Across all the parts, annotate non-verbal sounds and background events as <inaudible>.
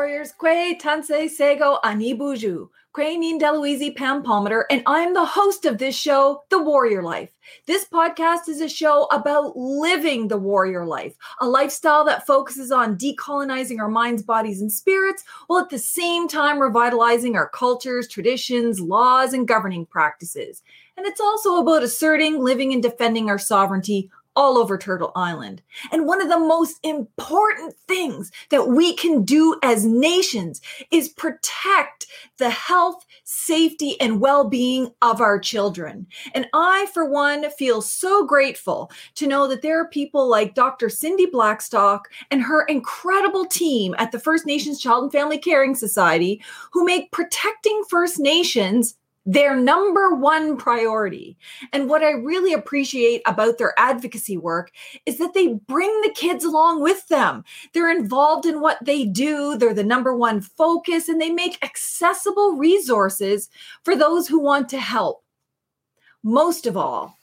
Warriors. Kwe Tanse Sego Anibuju. Kwe Nin Pam Palmater, and I'm the host of this show, The Warrior Life. This podcast is a show about living the warrior life, a lifestyle that focuses on decolonizing our minds, bodies, and spirits, while at the same time revitalizing our cultures, traditions, laws, and governing practices. And it's also about asserting, living, and defending our sovereignty all over Turtle Island. And one of the most important things that we can do as nations is protect the health, safety, and well being of our children. And I, for one, feel so grateful to know that there are people like Dr. Cindy Blackstock and her incredible team at the First Nations Child and Family Caring Society who make protecting First Nations their number one priority. And what I really appreciate about their advocacy work is that they bring the kids along with them. They're involved in what they do, they're the number one focus, and they make accessible resources for those who want to help. Most of all,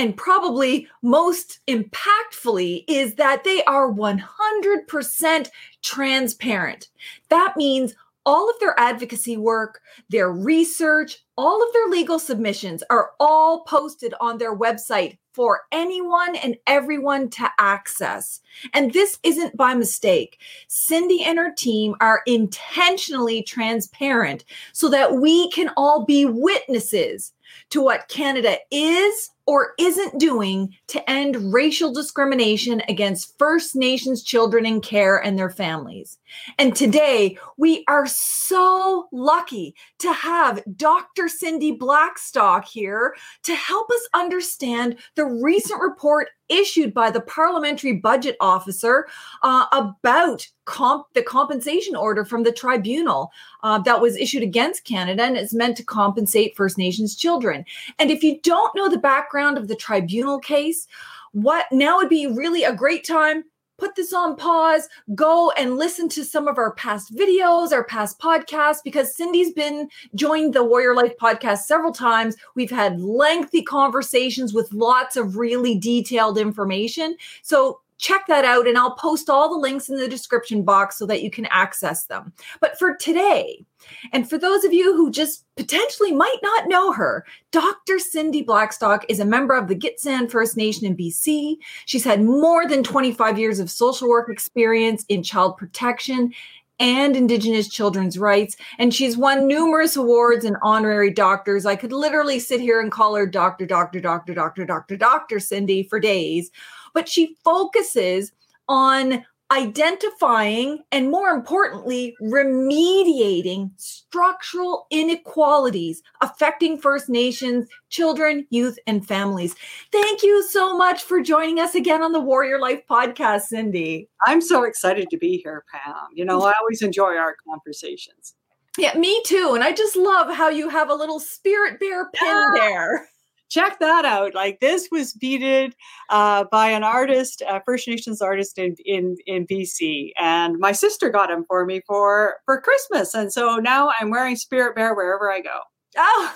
and probably most impactfully is that they are 100% transparent. That means all of their advocacy work, their research, all of their legal submissions are all posted on their website for anyone and everyone to access. And this isn't by mistake. Cindy and her team are intentionally transparent so that we can all be witnesses to what Canada is or isn't doing to end racial discrimination against First Nations children in care and their families. And today, we are so lucky to have Dr. Cindy Blackstock here to help us understand the recent report issued by the parliamentary budget officer uh, about comp- the compensation order from the tribunal uh, that was issued against Canada and is meant to compensate First Nations children. And if you don't know the background of the tribunal case, what now would be really a great time put this on pause, go and listen to some of our past videos, our past podcasts, because Cindy's been joined the Warrior Life podcast several times. We've had lengthy conversations with lots of really detailed information. So check that out and I'll post all the links in the description box so that you can access them. But for today, and for those of you who just potentially might not know her, Dr. Cindy Blackstock is a member of the Gitxsan First Nation in BC. She's had more than 25 years of social work experience in child protection and Indigenous children's rights. And she's won numerous awards and honorary doctors. I could literally sit here and call her Dr. Dr. Dr. Dr. Dr. Dr. Cindy for days but she focuses on identifying and more importantly, remediating structural inequalities affecting First Nations children, youth, and families. Thank you so much for joining us again on the Warrior Life podcast, Cindy. I'm so excited to be here, Pam. You know, I always enjoy our conversations. Yeah, me too. And I just love how you have a little spirit bear pin yeah. there check that out. Like this was beaded uh, by an artist, a First Nations artist in, in in BC, and my sister got him for me for for Christmas, and so now I'm wearing Spirit Bear wherever I go. Oh,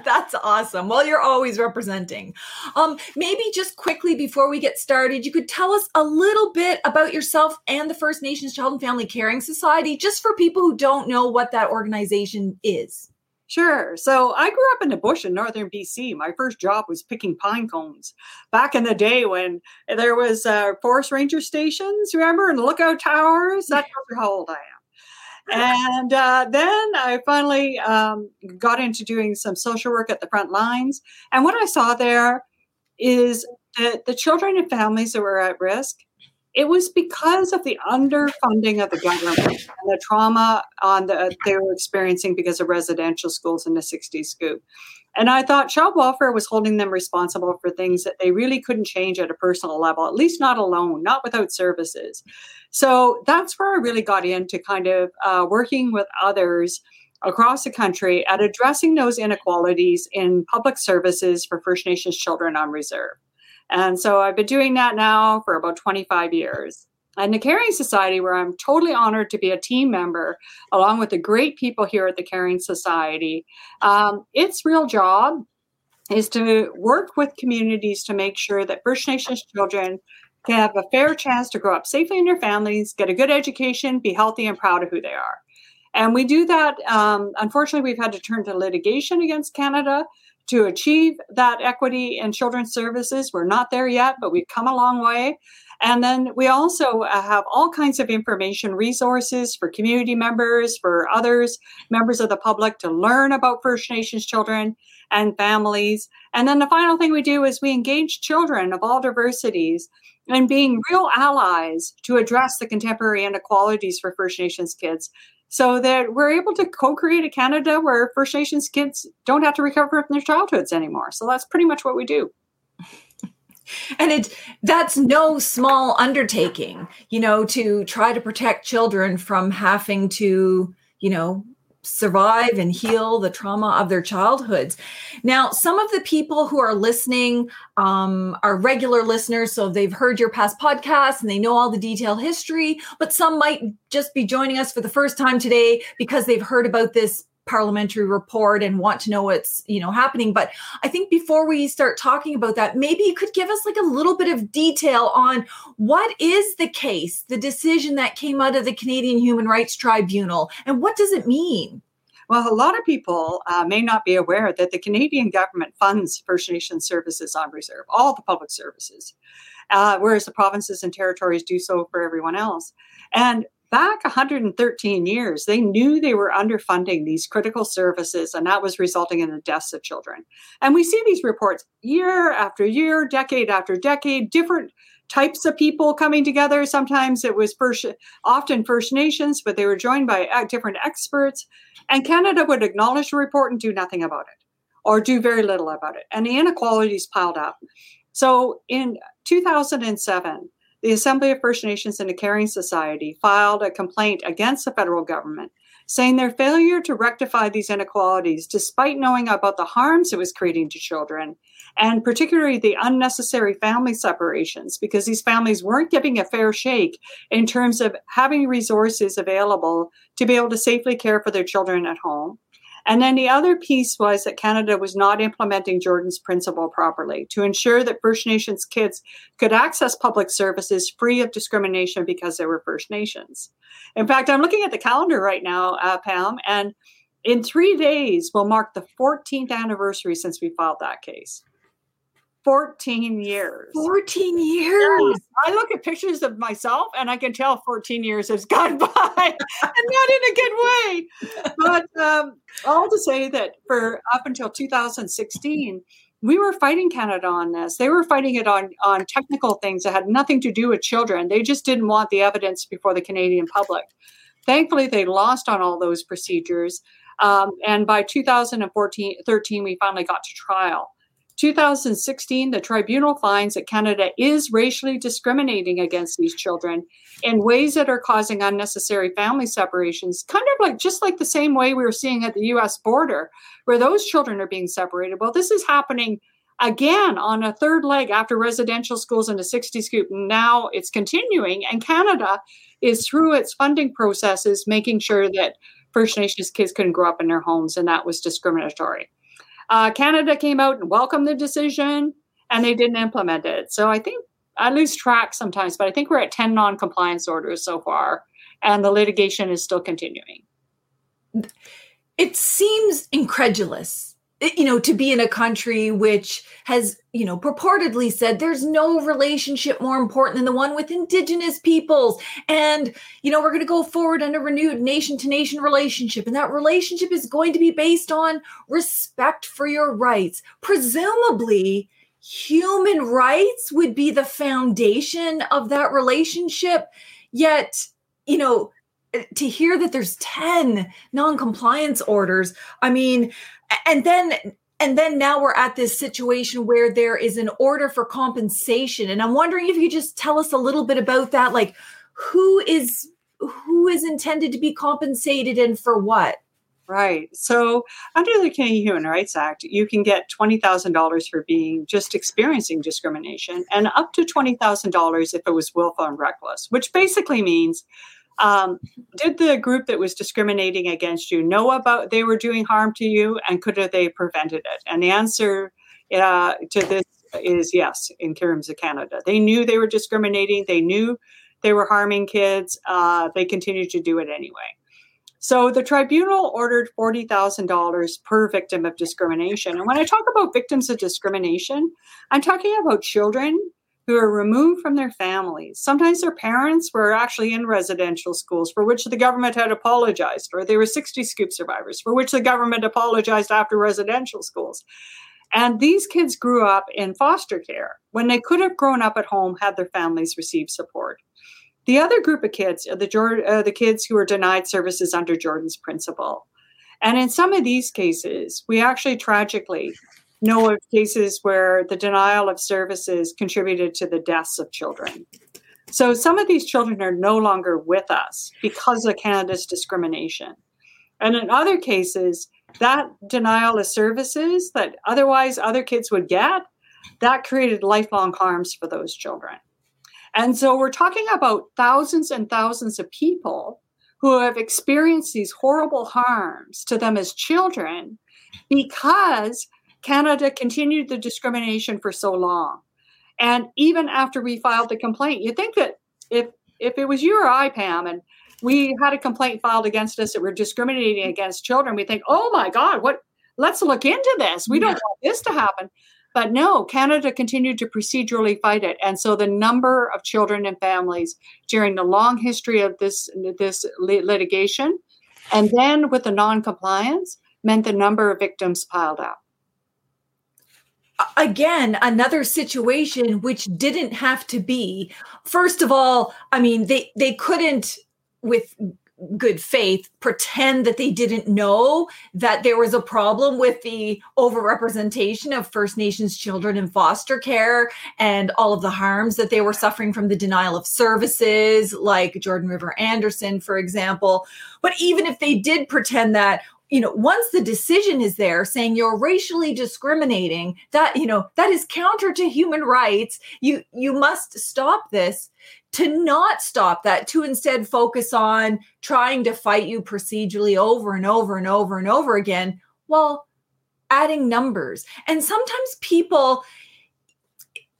<laughs> that's awesome. Well, you're always representing. Um, maybe just quickly before we get started, you could tell us a little bit about yourself and the First Nations Child and Family Caring Society, just for people who don't know what that organization is. Sure. So I grew up in the bush in northern BC. My first job was picking pine cones back in the day when there was uh, forest ranger stations, remember, and lookout towers. That <laughs> tells you how old I am. And uh, then I finally um, got into doing some social work at the front lines. And what I saw there is that the children and families that were at risk it was because of the underfunding of the government and the trauma on the, they were experiencing because of residential schools in the 60s scoop. And I thought child welfare was holding them responsible for things that they really couldn't change at a personal level, at least not alone, not without services. So that's where I really got into kind of uh, working with others across the country at addressing those inequalities in public services for First Nations children on reserve. And so I've been doing that now for about 25 years. And the Caring Society, where I'm totally honored to be a team member, along with the great people here at the Caring Society, um, its real job is to work with communities to make sure that First Nations children can have a fair chance to grow up safely in their families, get a good education, be healthy and proud of who they are. And we do that. Um, unfortunately, we've had to turn to litigation against Canada to achieve that equity in children's services. We're not there yet, but we've come a long way. And then we also uh, have all kinds of information resources for community members, for others, members of the public to learn about First Nations children and families. And then the final thing we do is we engage children of all diversities and being real allies to address the contemporary inequalities for First Nations kids so that we're able to co-create a Canada where First Nations kids don't have to recover from their childhoods anymore. So that's pretty much what we do. <laughs> and it that's no small undertaking, you know, to try to protect children from having to, you know, survive and heal the trauma of their childhoods. Now, some of the people who are listening um, are regular listeners, so they've heard your past podcasts and they know all the detailed history, but some might just be joining us for the first time today because they've heard about this parliamentary report and want to know what's you know happening but i think before we start talking about that maybe you could give us like a little bit of detail on what is the case the decision that came out of the canadian human rights tribunal and what does it mean well, a lot of people uh, may not be aware that the Canadian government funds First Nation services on reserve, all the public services, uh, whereas the provinces and territories do so for everyone else. And back 113 years, they knew they were underfunding these critical services, and that was resulting in the deaths of children. And we see these reports year after year, decade after decade, different types of people coming together. Sometimes it was first, often First Nations, but they were joined by uh, different experts. And Canada would acknowledge the report and do nothing about it, or do very little about it. And the inequalities piled up. So in 2007, the Assembly of First Nations and the Caring Society filed a complaint against the federal government, saying their failure to rectify these inequalities, despite knowing about the harms it was creating to children, and particularly the unnecessary family separations, because these families weren't giving a fair shake in terms of having resources available to be able to safely care for their children at home and then the other piece was that Canada was not implementing Jordan's principle properly to ensure that First Nations kids could access public services free of discrimination because they were First Nations. In fact, I'm looking at the calendar right now, uh, Pam, and in three days we'll mark the 14th anniversary since we filed that case. 14 years. 14 years. I look at pictures of myself and I can tell 14 years has <laughs> gone by and not in a good way. But um, all to say that for up until 2016, we were fighting Canada on this. They were fighting it on, on technical things that had nothing to do with children. They just didn't want the evidence before the Canadian public. Thankfully, they lost on all those procedures. Um, and by 2014, 13, we finally got to trial. 2016, the tribunal finds that Canada is racially discriminating against these children in ways that are causing unnecessary family separations, kind of like just like the same way we were seeing at the US border, where those children are being separated. Well, this is happening again on a third leg after residential schools in the 60s scoop. Now it's continuing, and Canada is through its funding processes making sure that First Nations kids couldn't grow up in their homes, and that was discriminatory. Uh, Canada came out and welcomed the decision, and they didn't implement it. So I think I lose track sometimes, but I think we're at 10 non compliance orders so far, and the litigation is still continuing. It seems incredulous Eh, you know, to be in a country which has, you know, purportedly said there's no relationship more important than the one with indigenous peoples. And, you know, we're going to go forward in a renewed nation to nation relationship. And that relationship is going to be based on respect for your rights. Presumably, human rights would be the foundation of that relationship. Yet, you know, eh, to hear that there's 10 non-compliance orders i mean and then and then now we're at this situation where there is an order for compensation and i'm wondering if you just tell us a little bit about that like who is who is intended to be compensated and for what Right. So, under the Canadian Human Rights Act, you can get $20,000 for being just experiencing discrimination and up to $20,000 if it was willful and reckless, which basically means um, did the group that was discriminating against you know about they were doing harm to you and could have they prevented it and the answer uh, to this is yes, in terms of Canada. They knew they were discriminating, they knew they were harming kids, uh, they continued to do it anyway. So the tribunal ordered $40,000 per victim of discrimination. And when I talk about victims of discrimination, I'm talking about children who are removed from their families. Sometimes their parents were actually in residential schools for which the government had apologized, or they were 60 scoop survivors for which the government apologized after residential schools. And these kids grew up in foster care when they could have grown up at home had their families received support. The other group of kids are the, uh, the kids who were denied services under Jordan's principle. And in some of these cases, we actually tragically know of cases where the denial of services contributed to the deaths of children. So some of these children are no longer with us because of Canada's discrimination. And in other cases, that denial of services that otherwise other kids would get, that created lifelong harms for those children. And so we're talking about thousands and thousands of people who have experienced these horrible harms to them as children because Canada continued the discrimination for so long. And even after we filed the complaint, you think that if if it was you or I, Pam, and we had a complaint filed against us that we're discriminating against children, we think, oh my God, what let's look into this. We don't want this to happen. But no, Canada continued to procedurally fight it. And so the number of children and families during the long history of this, this litigation, and then with the non-compliance, meant the number of victims piled up again another situation which didn't have to be first of all i mean they they couldn't with good faith pretend that they didn't know that there was a problem with the overrepresentation of First Nations children in foster care and all of the harms that they were suffering from the denial of services, like Jordan River Anderson, for example. But even if they did pretend that, you know once the decision is there saying you're racially discriminating that you know that is counter to human rights you you must stop this to not stop that, to instead focus on trying to fight you procedurally over and over and over and over again, while adding numbers. And sometimes people,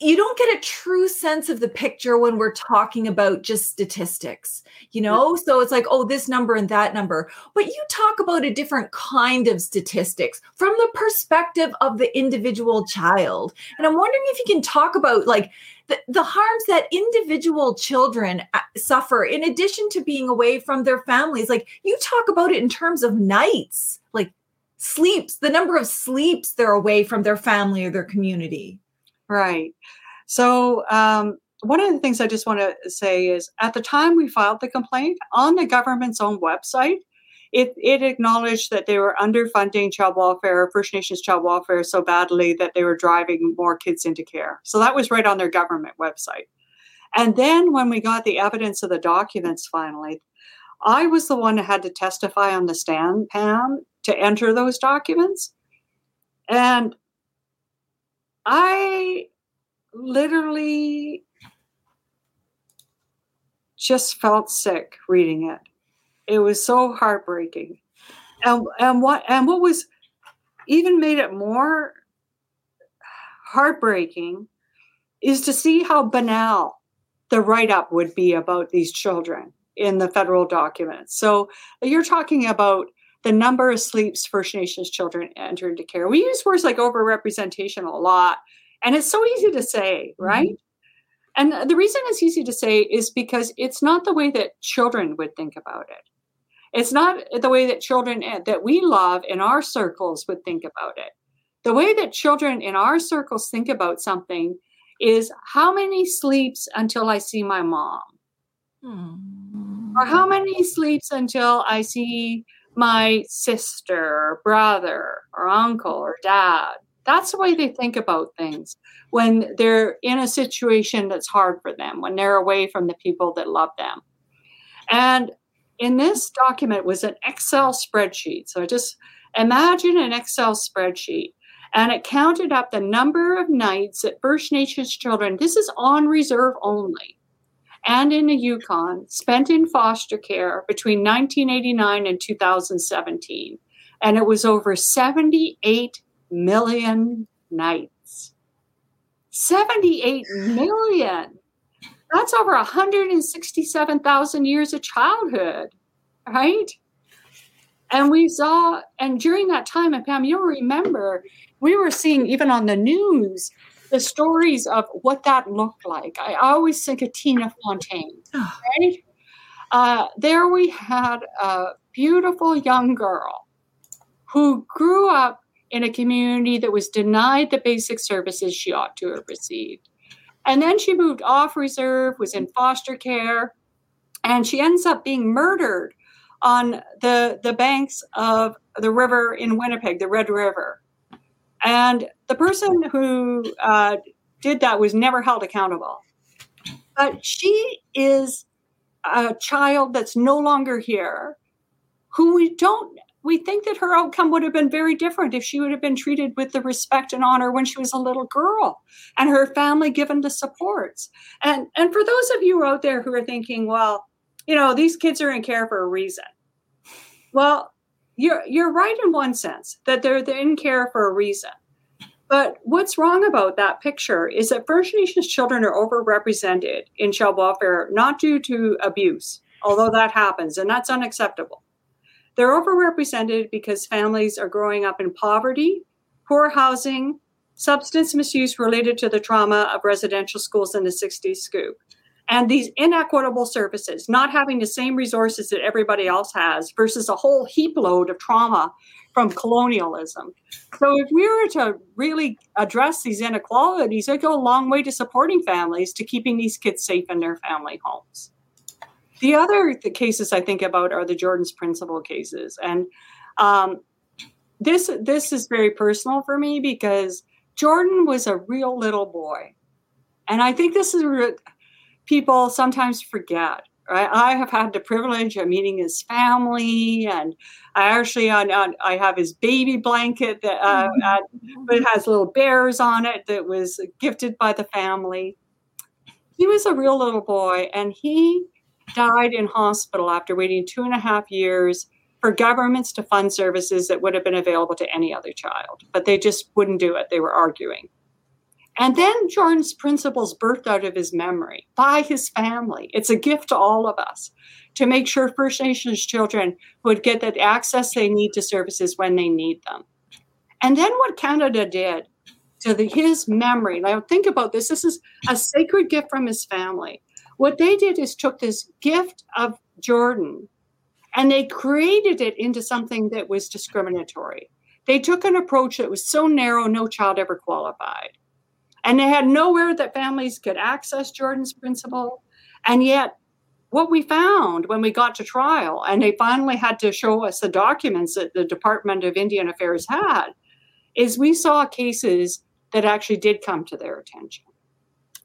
you don't get a true sense of the picture when we're talking about just statistics, you know? So it's like, oh, this number and that number. But you talk about a different kind of statistics from the perspective of the individual child. And I'm wondering if you can talk about like the, the harms that individual children uh, suffer in addition to being away from their families. Like you talk about it in terms of nights, like sleeps, the number of sleeps they're away from their family or their community. Right. So, um, one of the things I just want to say is at the time we filed the complaint on the government's own website, it, it acknowledged that they were underfunding child welfare, First Nations child welfare so badly that they were driving more kids into care. So that was right on their government website. And then when we got the evidence of the documents finally, I was the one that had to testify on the stand, Pam, to enter those documents. And I literally just felt sick reading it. It was so heartbreaking. And and what and what was even made it more heartbreaking is to see how banal the write up would be about these children in the federal documents. So you're talking about the number of sleeps First Nations children enter into care. We use words like overrepresentation a lot, and it's so easy to say, right? Mm-hmm. And the reason it's easy to say is because it's not the way that children would think about it. It's not the way that children eh, that we love in our circles would think about it. The way that children in our circles think about something is how many sleeps until I see my mom? Hmm. Or how many sleeps until I see my sister or brother or uncle or dad? That's the way they think about things when they're in a situation that's hard for them, when they're away from the people that love them. And in this document was an Excel spreadsheet. So just imagine an Excel spreadsheet. And it counted up the number of nights that First Nations children, this is on reserve only, and in the Yukon, spent in foster care between 1989 and 2017. And it was over 78 million nights. 78 million. That's over 167,000 years of childhood, right? And we saw, and during that time, and Pam, you'll remember, we were seeing even on the news the stories of what that looked like. I always think of Tina Fontaine, <sighs> right? Uh, there we had a beautiful young girl who grew up in a community that was denied the basic services she ought to have received. And then she moved off reserve, was in foster care, and she ends up being murdered on the, the banks of the river in Winnipeg, the Red River. And the person who uh, did that was never held accountable. But she is a child that's no longer here, who we don't, we think that her outcome would have been very different if she would have been treated with the respect and honor when she was a little girl and her family given the supports. And, and for those of you out there who are thinking, well, you know, these kids are in care for a reason. Well, you're you're right in one sense that they're, they're in care for a reason. But what's wrong about that picture is that First Nations children are overrepresented in child welfare, not due to abuse, although that happens, and that's unacceptable. They're overrepresented because families are growing up in poverty, poor housing, substance misuse related to the trauma of residential schools in the 60s scoop and these inequitable services, not having the same resources that everybody else has versus a whole heap load of trauma from colonialism. So, if we were to really address these inequalities, it go a long way to supporting families, to keeping these kids safe in their family homes. The other the cases I think about are the Jordan's principle cases, and um, this this is very personal for me because Jordan was a real little boy, and I think this is people sometimes forget. Right? I have had the privilege of meeting his family, and I actually on, on I have his baby blanket that uh, mm-hmm. it has little bears on it that was gifted by the family. He was a real little boy, and he died in hospital after waiting two and a half years for governments to fund services that would have been available to any other child, but they just wouldn't do it. They were arguing. And then Jordan's principles birthed out of his memory by his family. It's a gift to all of us to make sure First Nations children would get the access they need to services when they need them. And then what Canada did to the, his memory, now think about this, this is a sacred gift from his family. What they did is took this gift of Jordan and they created it into something that was discriminatory. They took an approach that was so narrow, no child ever qualified. And they had nowhere that families could access Jordan's principle. And yet, what we found when we got to trial, and they finally had to show us the documents that the Department of Indian Affairs had, is we saw cases that actually did come to their attention.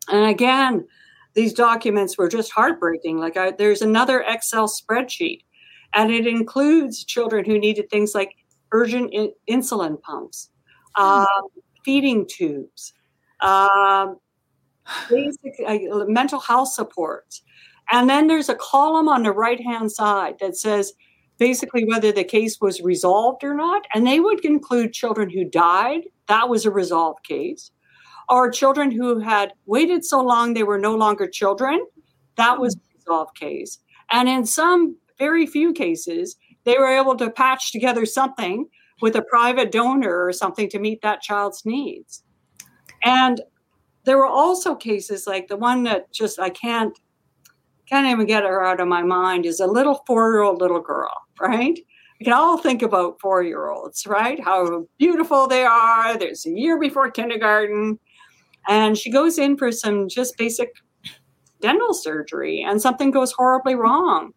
And again, these documents were just heartbreaking. Like, I, there's another Excel spreadsheet, and it includes children who needed things like urgent in- insulin pumps, um, feeding tubes, um, basic uh, mental health support. And then there's a column on the right hand side that says basically whether the case was resolved or not. And they would include children who died, that was a resolved case, or children who had waited so long they were no longer children, that was a resolved case. And in some very few cases, they were able to patch together something with a private donor or something to meet that child's needs. And there were also cases like the one that just I can't can't even get her out of my mind is a little four-year-old little girl, right? We can all think about four-year-olds, right? How beautiful they are. There's a year before kindergarten. And she goes in for some just basic dental surgery, and something goes horribly wrong.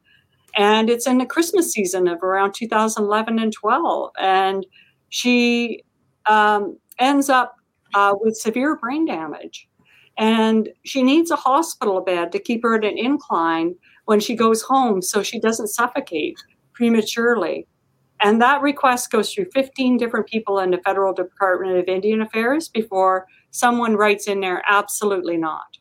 And it's in the Christmas season of around 2011 and 12. And she um, ends up uh, with severe brain damage. And she needs a hospital bed to keep her at an incline when she goes home so she doesn't suffocate prematurely. And that request goes through 15 different people in the Federal Department of Indian Affairs before someone writes in there, absolutely not.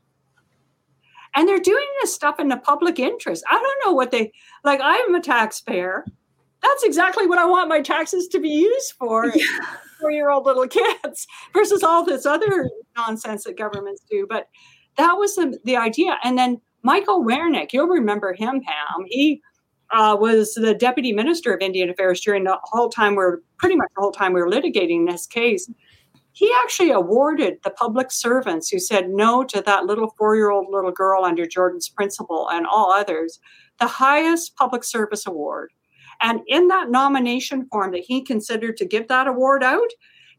And they're doing this stuff in the public interest. I don't know what they like. I'm a taxpayer. That's exactly what I want my taxes to be used for. Yeah four year old little <laughs> kids versus all this other nonsense that governments do. But that was the, the idea. And then Michael Wernick, you'll remember him, Pam. He uh, was the deputy minister of Indian Affairs during the whole time we're pretty much the whole time we were litigating this case. He actually awarded the public servants who said no to that little four year old little girl under Jordan's principle and all others the highest public service award. And in that nomination form that he considered to give that award out,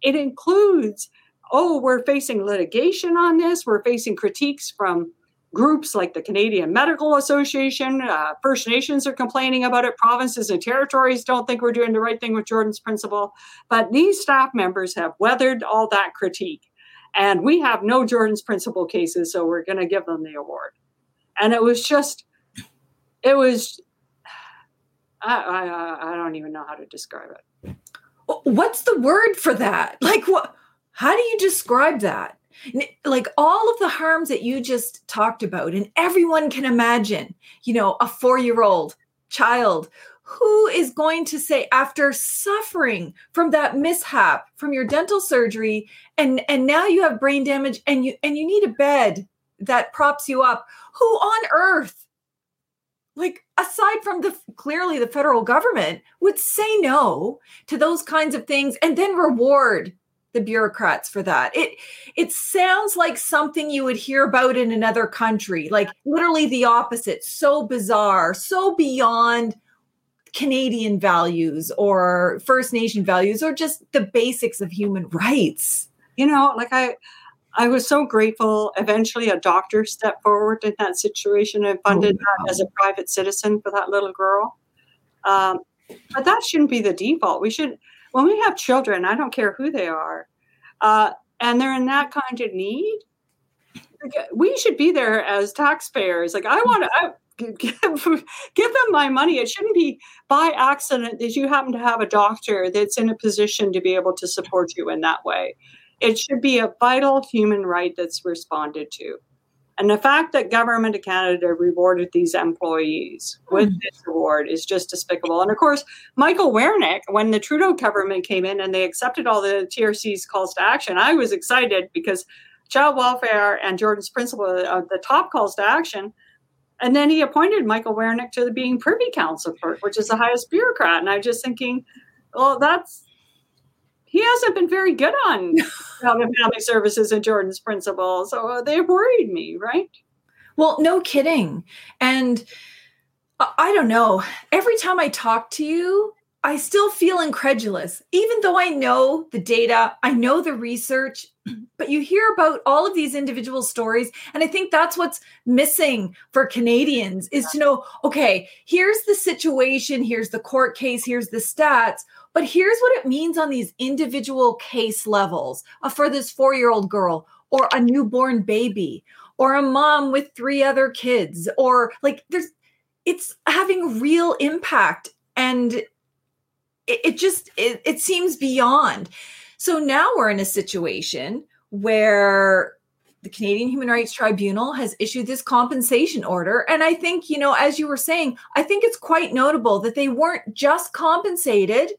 it includes oh, we're facing litigation on this, we're facing critiques from groups like the Canadian Medical Association, uh, First Nations are complaining about it, provinces and territories don't think we're doing the right thing with Jordan's principle. But these staff members have weathered all that critique. And we have no Jordan's principle cases, so we're going to give them the award. And it was just, it was, I, I, I don't even know how to describe it. Oh, what's the word for that? Like, what? How do you describe that? like all of the harms that you just talked about and everyone can imagine you know a 4 year old child who is going to say after suffering from that mishap from your dental surgery and and now you have brain damage and you and you need a bed that props you up who on earth like aside from the clearly the federal government would say no to those kinds of things and then reward the bureaucrats for that. It it sounds like something you would hear about in another country, like literally the opposite. So bizarre, so beyond Canadian values or First Nation values or just the basics of human rights. You know, like I I was so grateful. Eventually, a doctor stepped forward in that situation and funded oh, wow. that as a private citizen for that little girl. Um, but that shouldn't be the default. We should when we have children, I don't care who they are, uh, and they're in that kind of need, we should be there as taxpayers. Like I want to. Give, give them my money. It shouldn't be by accident that you happen to have a doctor that's in a position to be able to support you in that way. It should be a vital human right that's responded to. And the fact that Government of Canada rewarded these employees with mm. this award is just despicable. And of course, Michael Wernick, when the Trudeau government came in and they accepted all the TRC's calls to action, I was excited because child welfare and Jordan's principle are the top calls to action. And then he appointed Michael Wernick to the being Privy Council, which is the highest bureaucrat. And I'm just thinking, well, that's he hasn't been very good on <laughs> family services and Jordan's principle. So uh, they worried me, right? Well, no kidding. And I don't know. Every time I talk to you, I still feel incredulous, even though I know the data, I know the research, <clears throat> but you hear about all of these individual stories. And I think that's what's missing for Canadians is to know okay, here's the situation, here's the court case, here's the stats. But here's what it means on these individual case levels uh, for this four year old girl or a newborn baby or a mom with three other kids or like there's it's having real impact and it, it just it, it seems beyond so now we're in a situation where the Canadian Human Rights Tribunal has issued this compensation order. And I think, you know, as you were saying, I think it's quite notable that they weren't just compensated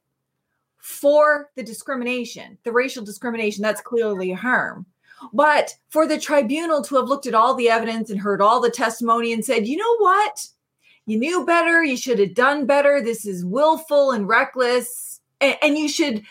for the discrimination, the racial discrimination, that's clearly a harm. But for the tribunal to have looked at all the evidence and heard all the testimony and said, you know what? You knew better. You should have done better. This is willful and reckless. And, and you should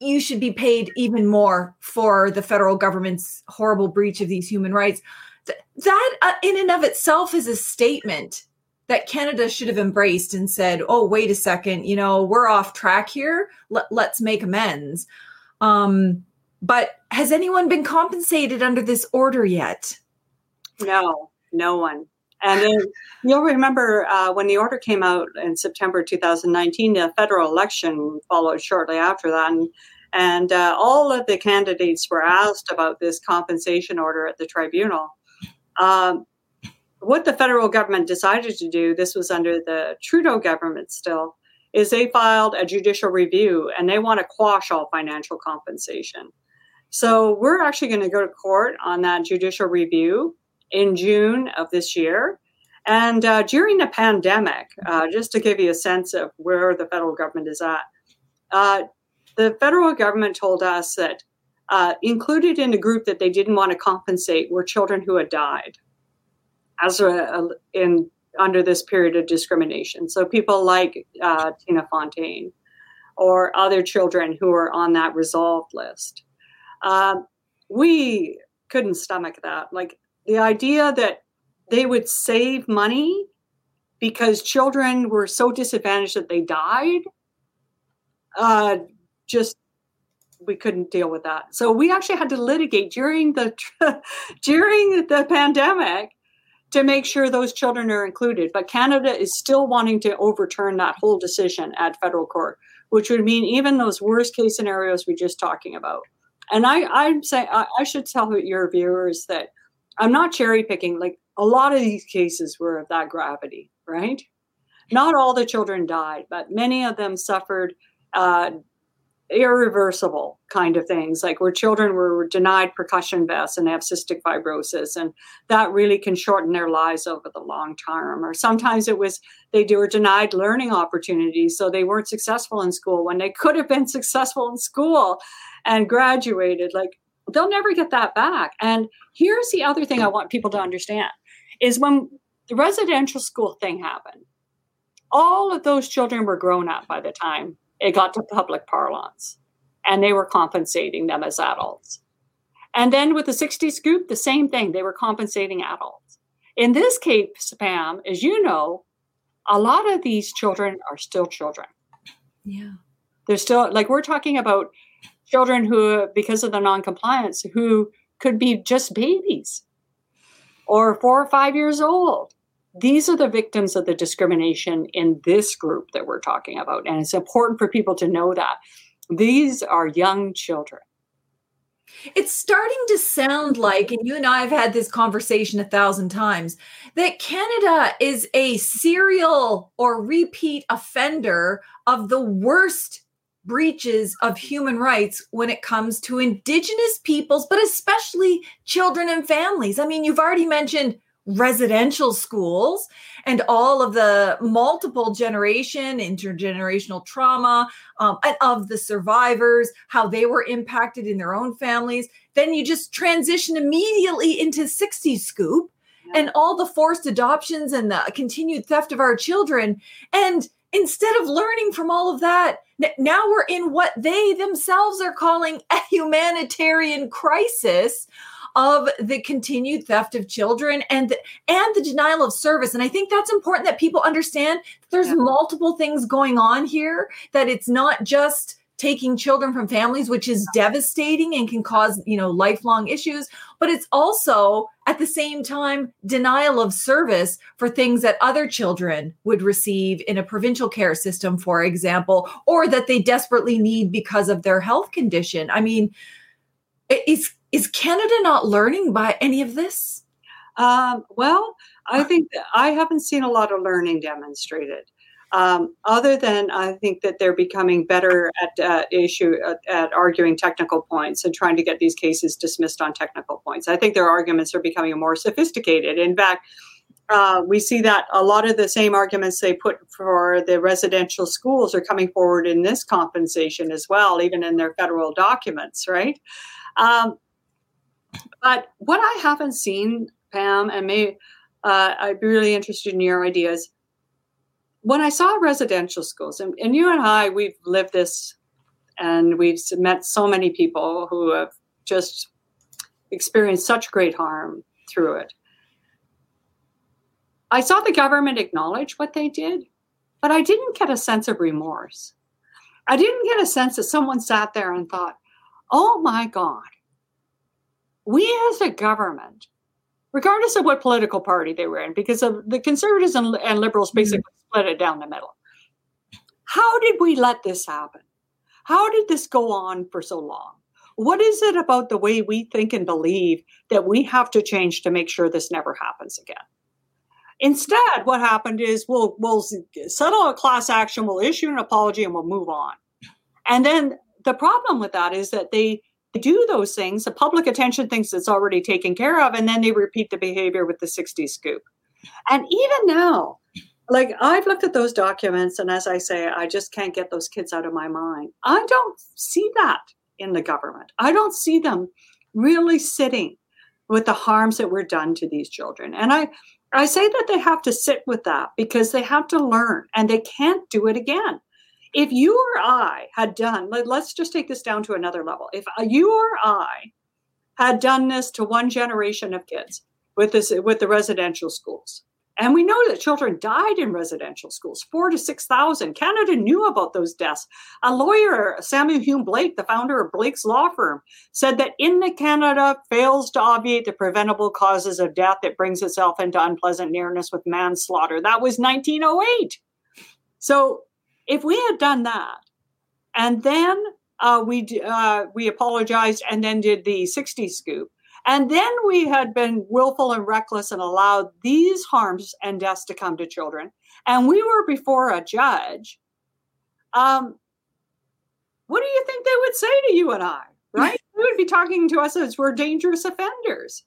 you should be paid even more for the federal government's horrible breach of these human rights. That, uh, in and of itself, is a statement that Canada should have embraced and said, "Oh, wait a second, you know, we're off track here. Let, us make amends." Um, but has anyone been compensated under this order yet? No, no one. And then you'll remember uh, when the order came out in September 2019, the federal election followed shortly after that. And, and uh, all of the candidates were asked about this compensation order at the tribunal. Um, what the federal government decided to do, this was under the Trudeau government still, is they filed a judicial review and they want to quash all financial compensation. So we're actually going to go to court on that judicial review in June of this year. And uh, during the pandemic, uh, just to give you a sense of where the federal government is at, uh, the federal government told us that uh, included in the group that they didn't want to compensate were children who had died as a, a in under this period of discrimination. So people like uh, Tina Fontaine or other children who are on that resolved list. Um, we couldn't stomach that. Like the idea that they would save money because children were so disadvantaged that they died. Uh, just we couldn't deal with that. So we actually had to litigate during the <laughs> during the pandemic to make sure those children are included. But Canada is still wanting to overturn that whole decision at federal court, which would mean even those worst case scenarios we're just talking about. And I, I'm saying I, I should tell your viewers that I'm not cherry picking. Like a lot of these cases were of that gravity, right? Not all the children died, but many of them suffered uh, irreversible kind of things, like where children were denied percussion vests and have cystic fibrosis, and that really can shorten their lives over the long term. Or sometimes it was they were denied learning opportunities, so they weren't successful in school when they could have been successful in school and graduated. Like they'll never get that back. And here's the other thing I want people to understand is when the residential school thing happened, all of those children were grown up by the time it got to public parlance, and they were compensating them as adults. And then with the 60 scoop, the same thing, they were compensating adults. In this case, Pam, as you know, a lot of these children are still children. Yeah. They're still like we're talking about children who, because of the non-compliance, who could be just babies or four or five years old these are the victims of the discrimination in this group that we're talking about. And it's important for people to know that these are young children. It's starting to sound like, and you and I have had this conversation a thousand times, that Canada is a serial or repeat offender of the worst breaches of human rights when it comes to Indigenous peoples, but especially children and families. I mean, you've already mentioned residential schools and all of the multiple generation intergenerational trauma um, of the survivors how they were impacted in their own families then you just transition immediately into 60 scoop and all the forced adoptions and the continued theft of our children. And instead of learning from all of that now we're in what they themselves are calling a humanitarian crisis of the continued theft of children and and the denial of service and i think that's important that people understand there's yeah. multiple things going on here that it's not just taking children from families which is devastating and can cause you know lifelong issues but it's also at the same time denial of service for things that other children would receive in a provincial care system for example or that they desperately need because of their health condition i mean it's is Canada not learning by any of this? Um, well, I think I haven't seen a lot of learning demonstrated. Um, other than I think that they're becoming better at uh, issue at, at, arguing technical points and trying to get these cases dismissed on technical points. I think their arguments are becoming more sophisticated. In fact, uh, we see that a lot of the same arguments they put for the residential schools are coming forward in this compensation as well, even in their federal documents, right? Um, but what I haven't seen, Pam, and may uh, I'd be really interested in your ideas. When I saw residential schools, and, and you and I, we've lived this, and we've met so many people who have just experienced such great harm through it. I saw the government acknowledge what they did, but I didn't get a sense of remorse. I didn't get a sense that someone sat there and thought, oh my God, we as a government, regardless of what political party they were in, because of the conservatives and, and liberals mm-hmm. basically mm-hmm. split it down the middle. How did we let this happen? How did this go on for so long? What is it about the way we think and believe that we have to change to make sure this never happens again? Instead, what happened is we'll we'll settle a class action, we'll issue an apology, and we'll move on. And then the problem with that is that they do those things, the public attention thinks it's already taken care of, and then they repeat the behavior with the 60 scoop. And even now, like I've looked at those documents, and as I say, I just can't get those kids out of my mind. I don't see that in the government. I don't see them really sitting with the harms that were done to these children. And I, I say that they have to sit with that because they have to learn and they can't do it again. If you or I had done, let, us just take this down to another level. If uh, you or I had done this to one generation of kids with this with the residential schools, and we know that children died in residential schools, four to 6,000. Canada knew about those deaths. A lawyer, Samuel Hume Blake, the founder of Blake's law firm, said that in the Canada fails to obviate the preventable causes of death, it brings itself into unpleasant nearness with manslaughter. That was 1908. So if we had done that, and then uh, we uh, we apologized and then did the 60 scoop, and then we had been willful and reckless and allowed these harms and deaths to come to children. And we were before a judge. Um, what do you think they would say to you and I? Right? <laughs> they would be talking to us as we're dangerous offenders.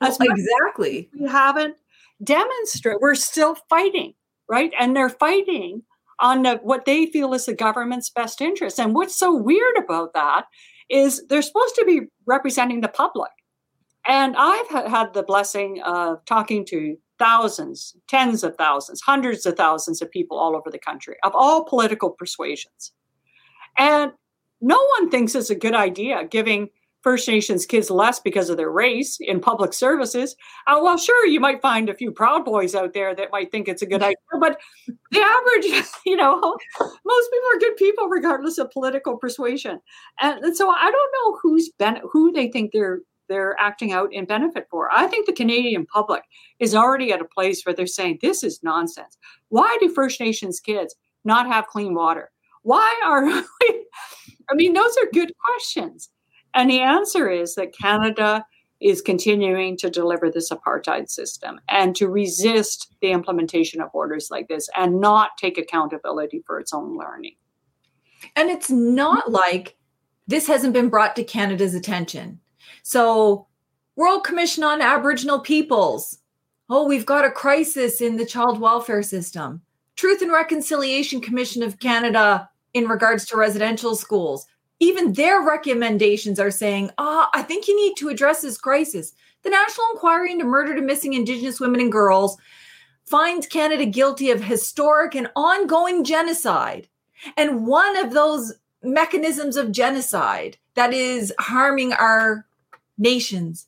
Well, exactly. We haven't demonstrated. We're still fighting, right? And they're fighting on what they feel is the government's best interest. And what's so weird about that is they're supposed to be representing the public. And I've had the blessing of talking to thousands, tens of thousands, hundreds of thousands of people all over the country of all political persuasions. And no one thinks it's a good idea giving First Nations kids less because of their race in public services. Uh, well, sure, you might find a few Proud Boys out there that might think it's a good idea, but the average, <laughs> you know, most people are good people regardless of political persuasion. And, and so I don't know who's ben- who they think they're they're acting out in benefit for. I think the Canadian public is already at a place where they're saying this is nonsense. Why do First Nations kids not have clean water? Why are? <laughs> I mean, those are good questions. And the answer is that Canada is continuing to deliver this apartheid system and to resist the implementation of orders like this and not take accountability for its own learning. And it's not like this hasn't been brought to Canada's attention. So, Royal Commission on Aboriginal Peoples. Oh, we've got a crisis in the child welfare system. Truth and Reconciliation Commission of Canada in regards to residential schools. Even their recommendations are saying, ah, I think you need to address this crisis. The National Inquiry into Murdered and Missing Indigenous Women and Girls finds Canada guilty of historic and ongoing genocide. And one of those mechanisms of genocide that is harming our nations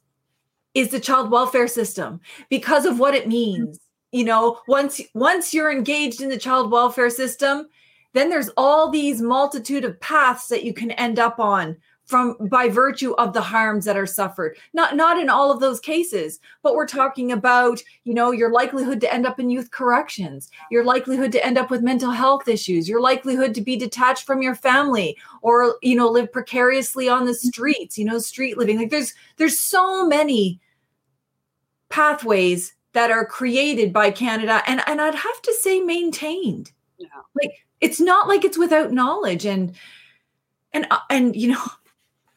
is the child welfare system because of what it means you know once once you're engaged in the child welfare system then there's all these multitude of paths that you can end up on from by virtue of the harms that are suffered. Not not in all of those cases but we're talking about you know your likelihood to end up in youth corrections your likelihood to end up with mental health issues your likelihood to be detached from your family or you know live precariously on the streets you know street living. Like there's there's so many pathways that are created by canada and and i'd have to say maintained. Yeah. like it's not like it's without knowledge and and uh, and you know <laughs>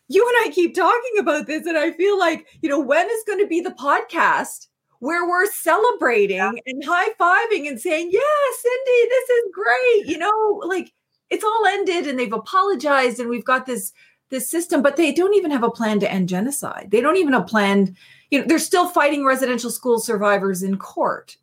you and I keep talking about this, and I feel like, you know, when is going to be the podcast where we're celebrating yeah. and high fiving and saying, Yeah, Cindy, this is great. You know, like it's all ended and they've apologized and we've got this this system, but they don't even have a plan to end genocide. They don't even have a plan, you know, they're still fighting residential school survivors in court.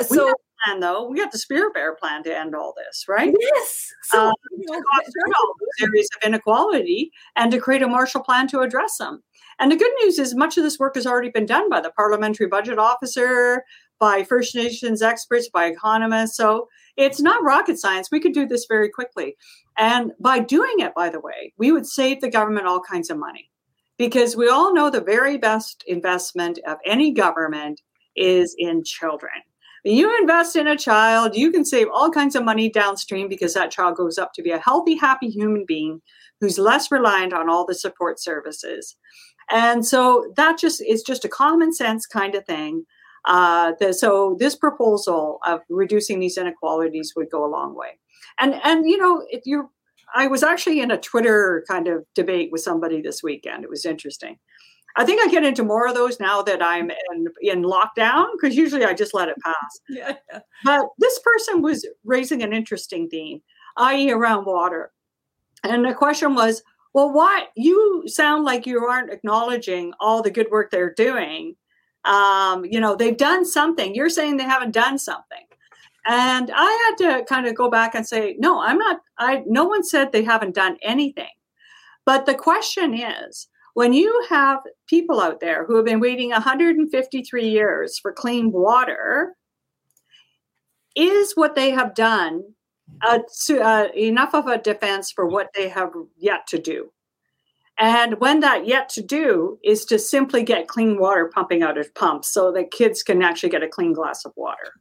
So plan, though. We got the Spirit Bear plan to end all this, right? Yes. So, um, you know, to areas of inequality and to create a Marshall Plan to address them. And the good news is much of this work has already been done by the Parliamentary Budget Officer, by First Nations experts, by economists. So it's not rocket science. We could do this very quickly. And by doing it, by the way, we would save the government all kinds of money because we all know the very best investment of any government is in children. You invest in a child, you can save all kinds of money downstream because that child grows up to be a healthy, happy human being who's less reliant on all the support services. And so that just is just a common sense kind of thing. Uh, the, so this proposal of reducing these inequalities would go a long way. And and you know, if you're, I was actually in a Twitter kind of debate with somebody this weekend. It was interesting, I think I get into more of those now that I'm in, in lockdown because usually I just let it pass. <laughs> Yeah. But this person was raising an interesting theme, i.e., around water. And the question was, well, why you sound like you aren't acknowledging all the good work they're doing? Um, you know, they've done something. You're saying they haven't done something. And I had to kind of go back and say, no, I'm not, I no one said they haven't done anything. But the question is, when you have people out there who have been waiting 153 years for clean water, is what they have done uh, enough of a defense for what they have yet to do? And when that yet to do is to simply get clean water pumping out of pumps so that kids can actually get a clean glass of water.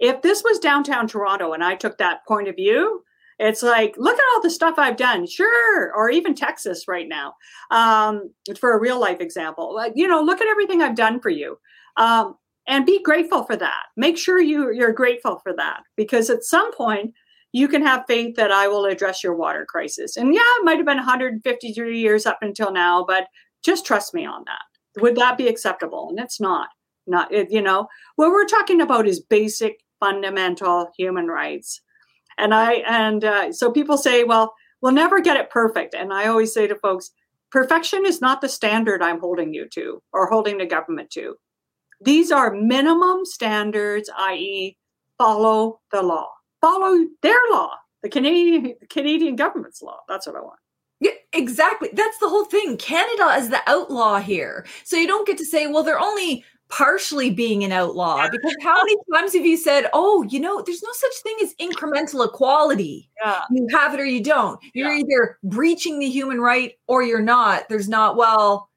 If this was downtown Toronto and I took that point of view, it's like, look at all the stuff I've done. Sure. Or even Texas right now, um, for a real life example. Like, you know, look at everything I've done for you. Um, and be grateful for that. Make sure you, you're grateful for that because at some point, you can have faith that I will address your water crisis. And yeah, it might have been 153 years up until now, but just trust me on that. Would that be acceptable? And it's not. Not you know what we're talking about is basic fundamental human rights. And I and uh, so people say, well, we'll never get it perfect. And I always say to folks, perfection is not the standard I'm holding you to or holding the government to. These are minimum standards, i.e., follow the law follow their law, the Canadian Canadian government's law. That's what I want. Yeah, exactly. That's the whole thing. Canada is the outlaw here. So you don't get to say, well, they're only partially being an outlaw because how many <laughs> times have you said, oh, you know, there's no such thing as incremental equality. Yeah. You have it or you don't. You're yeah. either breaching the human right or you're not. There's not, well,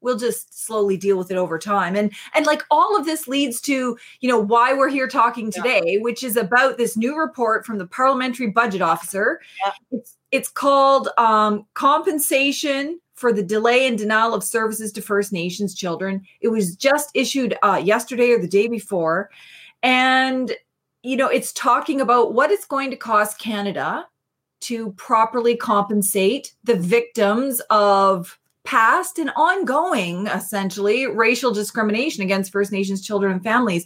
we'll just slowly deal with it over time and and like all of this leads to you know why we're here talking today yeah. which is about this new report from the parliamentary budget officer yeah. it's it's called um, compensation for the delay and denial of services to first nations children it was just issued uh, yesterday or the day before and you know it's talking about what it's going to cost canada to properly compensate the victims of past and ongoing, essentially, racial discrimination against First Nations children and families.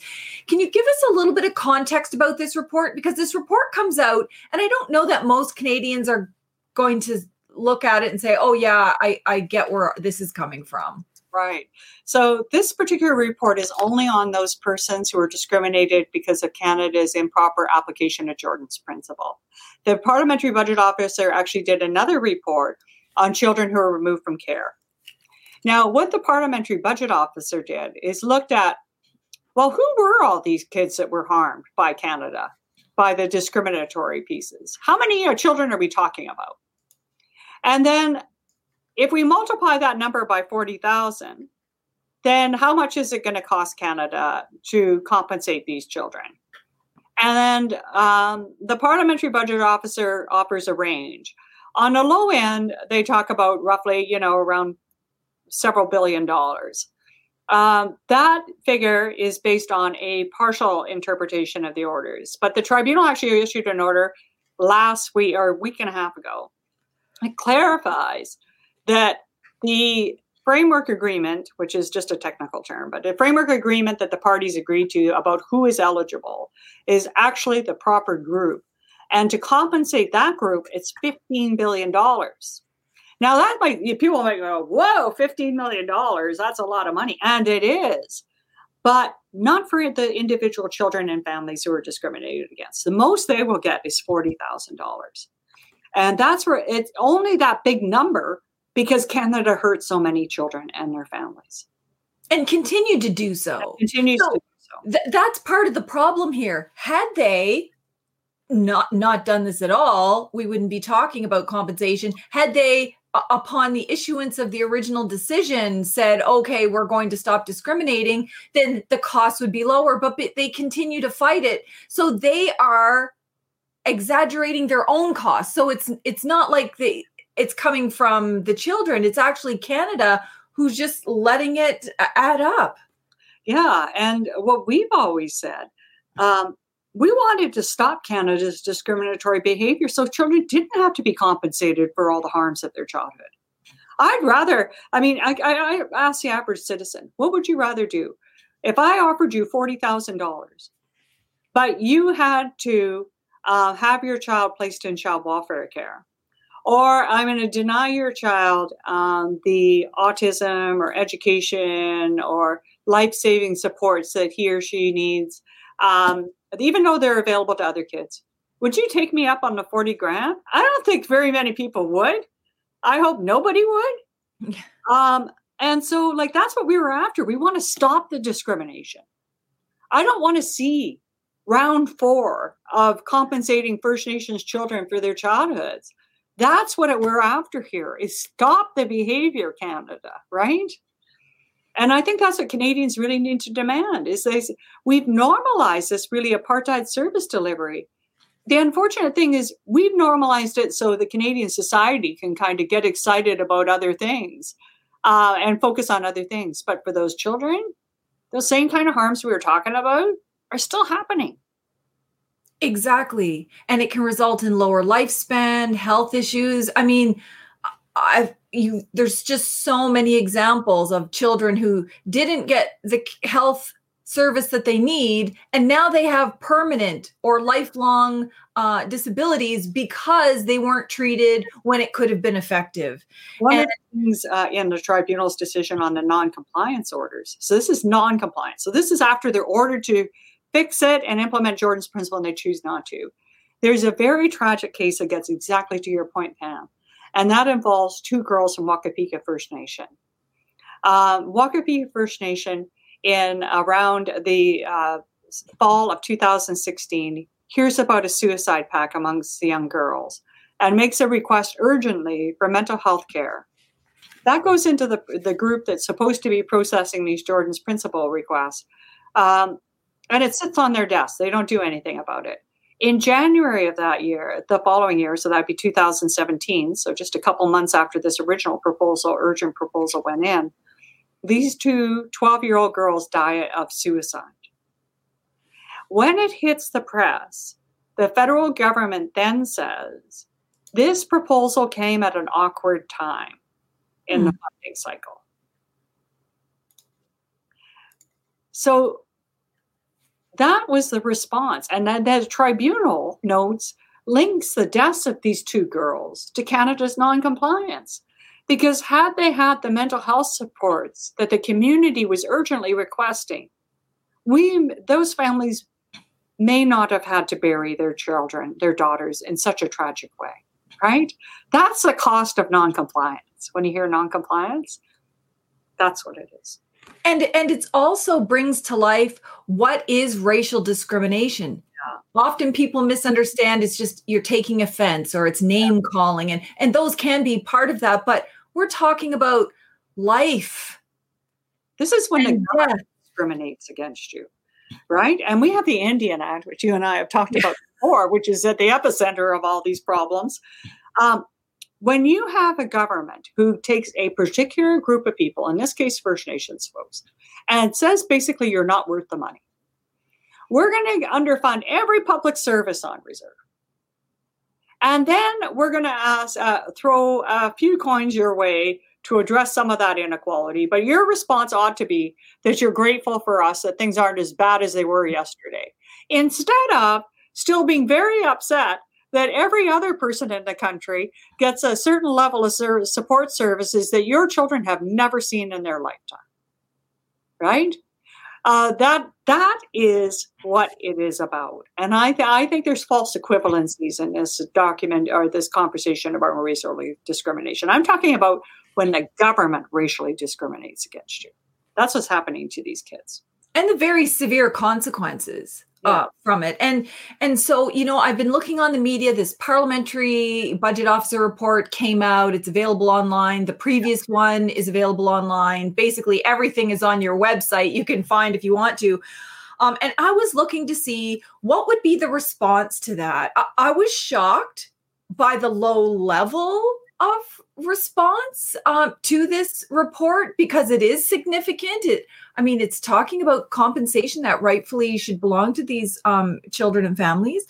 Can you give us a little bit of context about this report? Because this report comes out, and I don't know that most Canadians are going to look at it and say, oh, yeah, I, I get where this is coming from. Right. So this particular report is only on those persons who are discriminated because of Canada's improper application of Jordan's principle. The parliamentary budget officer actually did another report on children who are removed from care. Now, what the parliamentary budget officer did is looked at well, who were all these kids that were harmed by Canada, by the discriminatory pieces? How many children are we talking about? And then if we multiply that number by 40,000, then how much is it going to cost Canada to compensate these children? And um, the parliamentary budget officer offers a range. On the low end, they talk about roughly, you know, around several billion dollars. Um, that figure is based on a partial interpretation of the orders, but the tribunal actually issued an order last week or a week and a half ago. It clarifies that the framework agreement, which is just a technical term, but the framework agreement that the parties agreed to about who is eligible is actually the proper group and to compensate that group, it's $15 billion. Now, that might, people might go, whoa, $15 million, that's a lot of money. And it is, but not for the individual children and families who are discriminated against. The most they will get is $40,000. And that's where it's only that big number because Canada hurt so many children and their families. And continue to do so. And continues so, to do so. Th- that's part of the problem here. Had they not not done this at all, we wouldn't be talking about compensation. Had they upon the issuance of the original decision said okay we're going to stop discriminating then the cost would be lower but they continue to fight it so they are exaggerating their own costs so it's it's not like they it's coming from the children it's actually canada who's just letting it add up yeah and what we've always said um, we wanted to stop Canada's discriminatory behavior so children didn't have to be compensated for all the harms of their childhood. I'd rather, I mean, I, I, I ask the average citizen, what would you rather do? If I offered you $40,000, but you had to uh, have your child placed in child welfare care, or I'm going to deny your child um, the autism or education or life saving supports that he or she needs, um, even though they're available to other kids. Would you take me up on the 40 grand? I don't think very many people would. I hope nobody would. um, and so, like, that's what we were after. We want to stop the discrimination. I don't want to see round four of compensating First Nations children for their childhoods. That's what we're after here is stop the behavior, Canada, right? And I think that's what Canadians really need to demand is they we've normalized this really apartheid service delivery. The unfortunate thing is we've normalized it so the Canadian society can kind of get excited about other things uh, and focus on other things. But for those children, those same kind of harms we were talking about are still happening. Exactly. And it can result in lower lifespan, health issues. I mean, I've you there's just so many examples of children who didn't get the health service that they need and now they have permanent or lifelong uh, disabilities because they weren't treated when it could have been effective one and, of the things uh, in the tribunal's decision on the non-compliance orders so this is non-compliance so this is after they're ordered to fix it and implement Jordan's principle and they choose not to. There's a very tragic case that gets exactly to your point, Pam, and that involves two girls from Wapekeka First Nation. Um, Wapekeka First Nation, in around the uh, fall of 2016, hears about a suicide pact amongst the young girls and makes a request urgently for mental health care. That goes into the, the group that's supposed to be processing these Jordan's principle requests. Um, and it sits on their desk. They don't do anything about it. In January of that year, the following year, so that'd be 2017, so just a couple months after this original proposal, urgent proposal went in, these two 12 year old girls die of suicide. When it hits the press, the federal government then says this proposal came at an awkward time in mm. the hmm. funding cycle. So that was the response. And then the tribunal notes links the deaths of these two girls to Canada's noncompliance. Because had they had the mental health supports that the community was urgently requesting, we those families may not have had to bury their children, their daughters, in such a tragic way. Right? That's the cost of noncompliance. When you hear noncompliance, that's what it is and and it's also brings to life what is racial discrimination. Yeah. often people misunderstand it's just you're taking offense or it's name calling and and those can be part of that but we're talking about life. This is when and the discriminates against you right? And we have the indian act which you and i have talked about before which is at the epicenter of all these problems. Um, when you have a government who takes a particular group of people, in this case, First Nations folks, and says basically you're not worth the money, we're going to underfund every public service on reserve. And then we're going to ask, uh, throw a few coins your way to address some of that inequality. But your response ought to be that you're grateful for us that things aren't as bad as they were yesterday. Instead of still being very upset that every other person in the country gets a certain level of support services that your children have never seen in their lifetime right? Uh, that that is what it is about. And i th- i think there's false equivalencies in this document or this conversation about racial discrimination. I'm talking about when the government racially discriminates against you. That's what's happening to these kids. And the very severe consequences uh, from it. And and so you know, I've been looking on the media. This parliamentary budget officer report came out. It's available online. The previous one is available online. Basically, everything is on your website. You can find if you want to. Um, and I was looking to see what would be the response to that. I, I was shocked by the low level of response um, to this report because it is significant. It, I mean, it's talking about compensation that rightfully should belong to these um, children and families.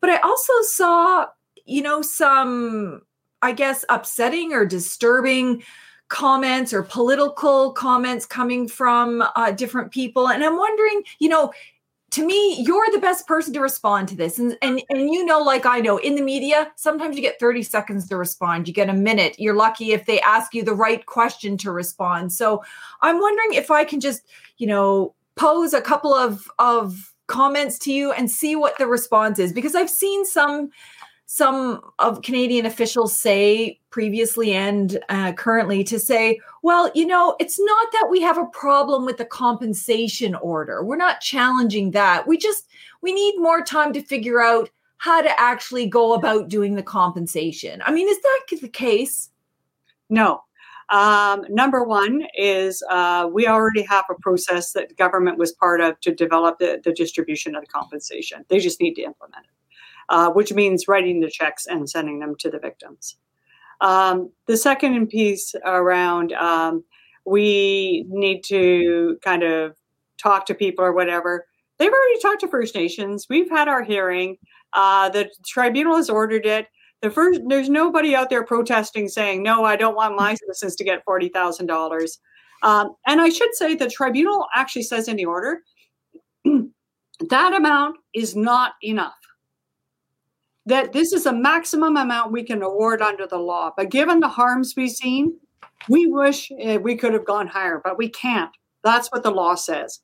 But I also saw, you know, some I guess, upsetting or disturbing comments or political comments coming from uh, different people. And I'm wondering, you know, to me, you're the best person to respond to this. And, and and you know, like I know, in the media, sometimes you get 30 seconds to respond. You get a minute. You're lucky if they ask you the right question to respond. So I'm wondering if I can just, you know, pose a couple of of comments to you and see what the response is because I've seen some some of Canadian officials say previously and uh, currently to say, well, you know, it's not that we have a problem with the compensation order. We're not challenging that. We just we need more time to figure out how to actually go about doing the compensation. I mean, is that the case? No. Um, number one is uh, we already have a process that government was part of to develop the, the distribution of the compensation. They just need to implement it uh, which means writing the checks and sending them to the victims. Um, the second piece around um, we need to kind of talk to people or whatever. They've already talked to First Nations. We've had our hearing. Uh, the tribunal has ordered it. The first, there's nobody out there protesting saying, "No, I don't want my citizens to get forty thousand um, dollars." And I should say, the tribunal actually says in the order <clears throat> that amount is not enough that this is a maximum amount we can award under the law. But given the harms we've seen, we wish uh, we could have gone higher, but we can't. That's what the law says.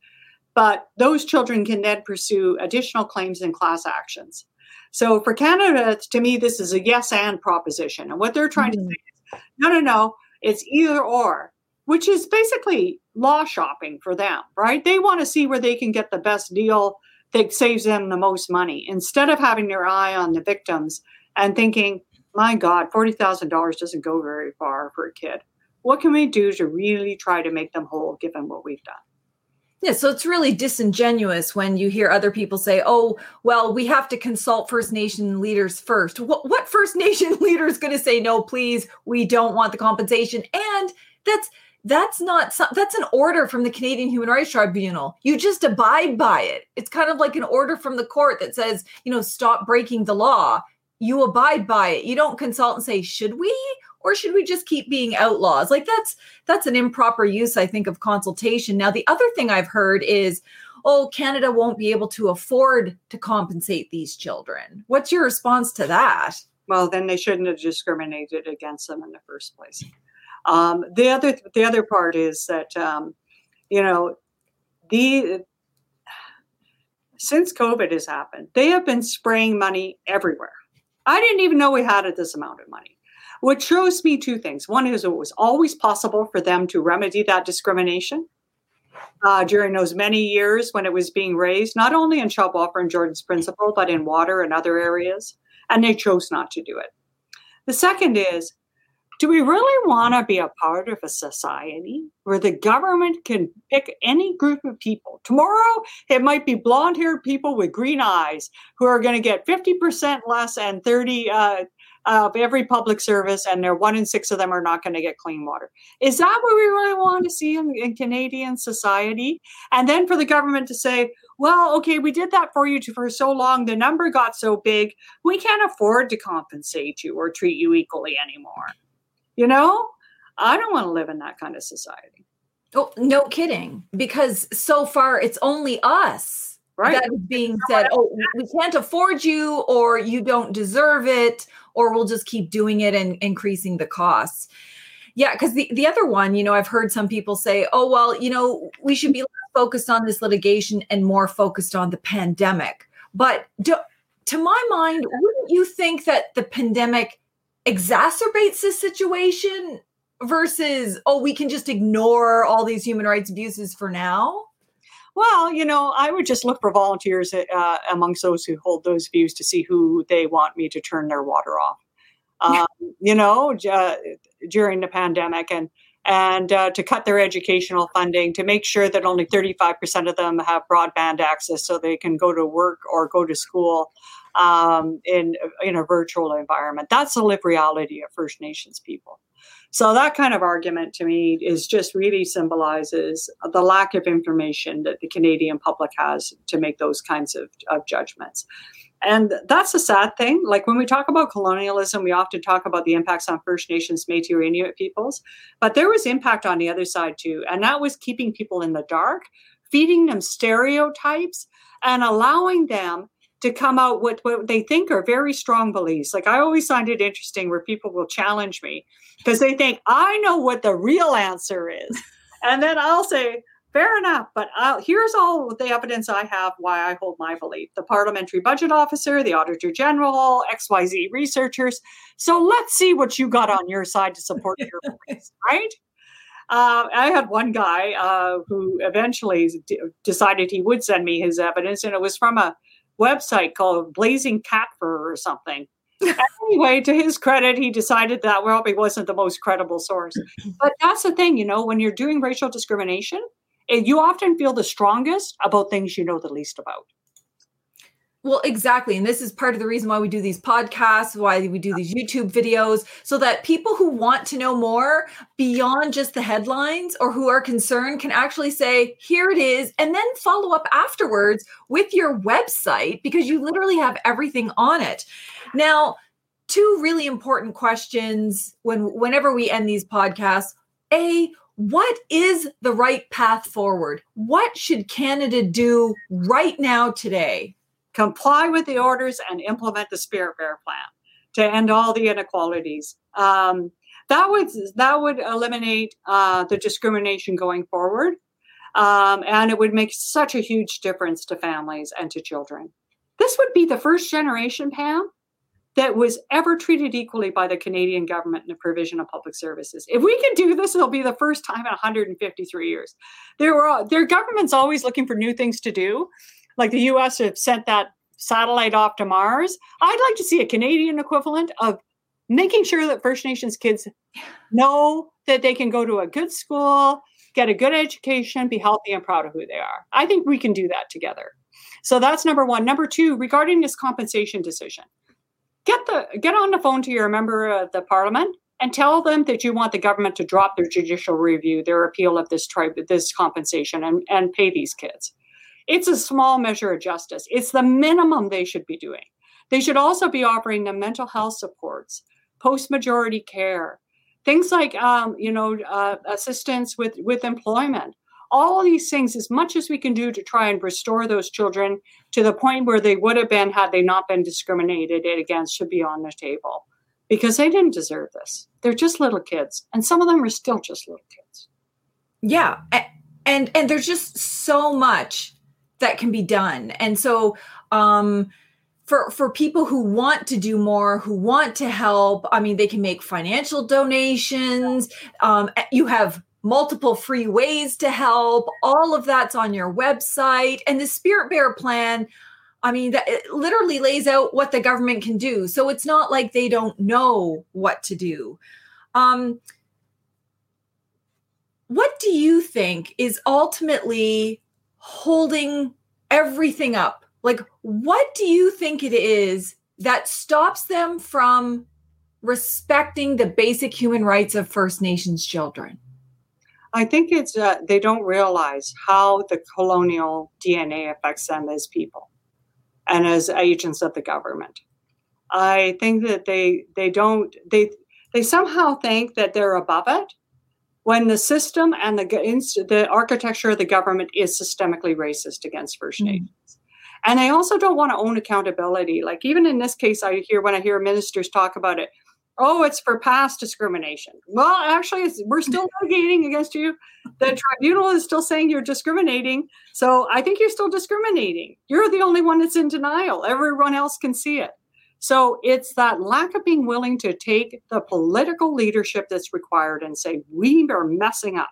But those children can then pursue additional claims and class actions. So for Canada, to me, this is a yes and proposition. And what they're trying mm-hmm. to say is no, no, no, it's either or, which is basically law shopping for them, right? They want to see where they can get the best deal that saves them the most money instead of having their eye on the victims and thinking, my God, $40,000 doesn't go very far for a kid. What can we do to really try to make them whole given what we've done? Yeah, so it's really disingenuous when you hear other people say, "Oh, well, we have to consult First Nation leaders first. What, what First <laughs> Nation leader is going to say, "No, please, we don't want the compensation"? And that's that's not that's an order from the Canadian Human Rights Tribunal. You just abide by it. It's kind of like an order from the court that says, you know, stop breaking the law. You abide by it. You don't consult and say, should we or should we just keep being outlaws? Like that's that's an improper use I think of consultation. Now the other thing I've heard is oh, Canada won't be able to afford to compensate these children. What's your response to that? Well, then they shouldn't have discriminated against them in the first place. Um, the other the other part is that um, you know the since COVID has happened, they have been spraying money everywhere. I didn't even know we had this amount of money. What shows me two things. One is it was always possible for them to remedy that discrimination uh, during those many years when it was being raised, not only in Shubwalker and Jordan's Principle, but in water and other areas. And they chose not to do it. The second is do we really want to be a part of a society where the government can pick any group of people? Tomorrow, it might be blonde haired people with green eyes who are going to get 50% less and 30 uh, of every public service, and they're one in six of them are not going to get clean water. Is that what we really want to see in, in Canadian society? And then for the government to say, well, okay, we did that for you for so long, the number got so big, we can't afford to compensate you or treat you equally anymore. You know, I don't want to live in that kind of society. Oh, no kidding. Because so far it's only us right. that is being said, oh, we can't afford you, or you don't deserve it, or we'll just keep doing it and increasing the costs. Yeah, because the, the other one, you know, I've heard some people say, oh, well, you know, we should be focused on this litigation and more focused on the pandemic. But do, to my mind, wouldn't you think that the pandemic exacerbates this situation versus oh we can just ignore all these human rights abuses for now? Well you know i would just look for volunteers uh, amongst those who hold those views to see who they want me to turn their water off. Um, you know uh, during the pandemic and and uh, to cut their educational funding to make sure that only 35% of them have broadband access so they can go to work or go to school um, in in a virtual environment. That's the live reality of First Nations people. So that kind of argument to me is just really symbolizes the lack of information that the Canadian public has to make those kinds of, of judgments. And that's a sad thing. Like when we talk about colonialism, we often talk about the impacts on First Nations, Métis, or Inuit peoples. But there was impact on the other side too. And that was keeping people in the dark, feeding them stereotypes, and allowing them to come out with what they think are very strong beliefs. Like I always find it interesting where people will challenge me because they think I know what the real answer is. And then I'll say, fair enough, but I'll, here's all the evidence I have why I hold my belief. The parliamentary budget officer, the auditor general, XYZ researchers. So let's see what you got on your side to support your <laughs> beliefs, right? Uh, I had one guy uh, who eventually d- decided he would send me his evidence, and it was from a website called Blazing Cat Fur or something. anyway, to his credit, he decided that probably wasn't the most credible source. But that's the thing, you know, when you're doing racial discrimination, you often feel the strongest about things you know the least about. Well, exactly. And this is part of the reason why we do these podcasts, why we do these YouTube videos, so that people who want to know more beyond just the headlines or who are concerned can actually say, here it is, and then follow up afterwards with your website because you literally have everything on it. Now, two really important questions when whenever we end these podcasts. A, what is the right path forward? What should Canada do right now today? Comply with the orders and implement the Spirit Bear plan to end all the inequalities. Um, that would that would eliminate uh, the discrimination going forward, um, and it would make such a huge difference to families and to children. This would be the first generation, Pam, that was ever treated equally by the Canadian government in the provision of public services. If we can do this, it'll be the first time in 153 years. There were their government's always looking for new things to do, like the US have sent that satellite off to Mars. I'd like to see a Canadian equivalent of making sure that First Nations kids know that they can go to a good school, get a good education, be healthy and proud of who they are. I think we can do that together. So that's number 1. Number 2, regarding this compensation decision. Get the get on the phone to your member of the parliament and tell them that you want the government to drop their judicial review, their appeal of this tribe, this compensation, and, and pay these kids. It's a small measure of justice. It's the minimum they should be doing. They should also be offering them mental health supports, post majority care, things like um, you know uh, assistance with with employment. All these things, as much as we can do to try and restore those children to the point where they would have been had they not been discriminated against, should be on the table because they didn't deserve this. They're just little kids, and some of them are still just little kids. Yeah, and and there's just so much that can be done. And so um for for people who want to do more who want to help i mean they can make financial donations. Um, you have multiple free ways to help. All of that's on your website. And the spirit bear plan i mean that it literally lays out what the government can do. So it's not like they don't know what to do. Um, what do you think is ultimately holding everything up. Like, what do you think it is that stops them from respecting the basic human rights of First Nations children? I think it's uh, they don't realize how the colonial DNA affects them as people and as agents of the government. I think that they they don't they they somehow think that they're above it when the system and the the architecture of the government is systemically racist against First mm-hmm. Nations. And they also don't want to own accountability. Like even in this case, I hear when I hear ministers talk about it, oh, it's for past discrimination. Well, actually, we're still <laughs> litigating against you. The tribunal is still saying you're discriminating. So I think you're still discriminating. You're the only one that's in denial. Everyone else can see it. So it's that lack of being willing to take the political leadership that's required and say, we are messing up.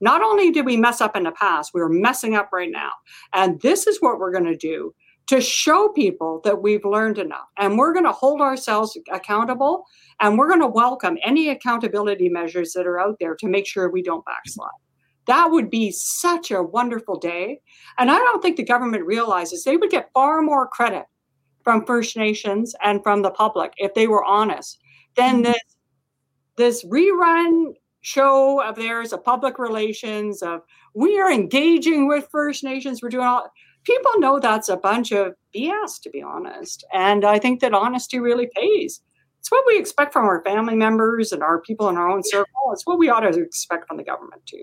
Not only did we mess up in the past, we're messing up right now. And this is what we're going to do to show people that we've learned enough. And we're going to hold ourselves accountable and we're going to welcome any accountability measures that are out there to make sure we don't backslide. That would be such a wonderful day. And I don't think the government realizes they would get far more credit from First Nations and from the public if they were honest. Then mm-hmm. this this rerun show of theirs of public relations of we are engaging with First Nations, we're doing all people know that's a bunch of BS, to be honest. And I think that honesty really pays. It's what we expect from our family members and our people in our own circle. It's what we ought to expect from the government, too.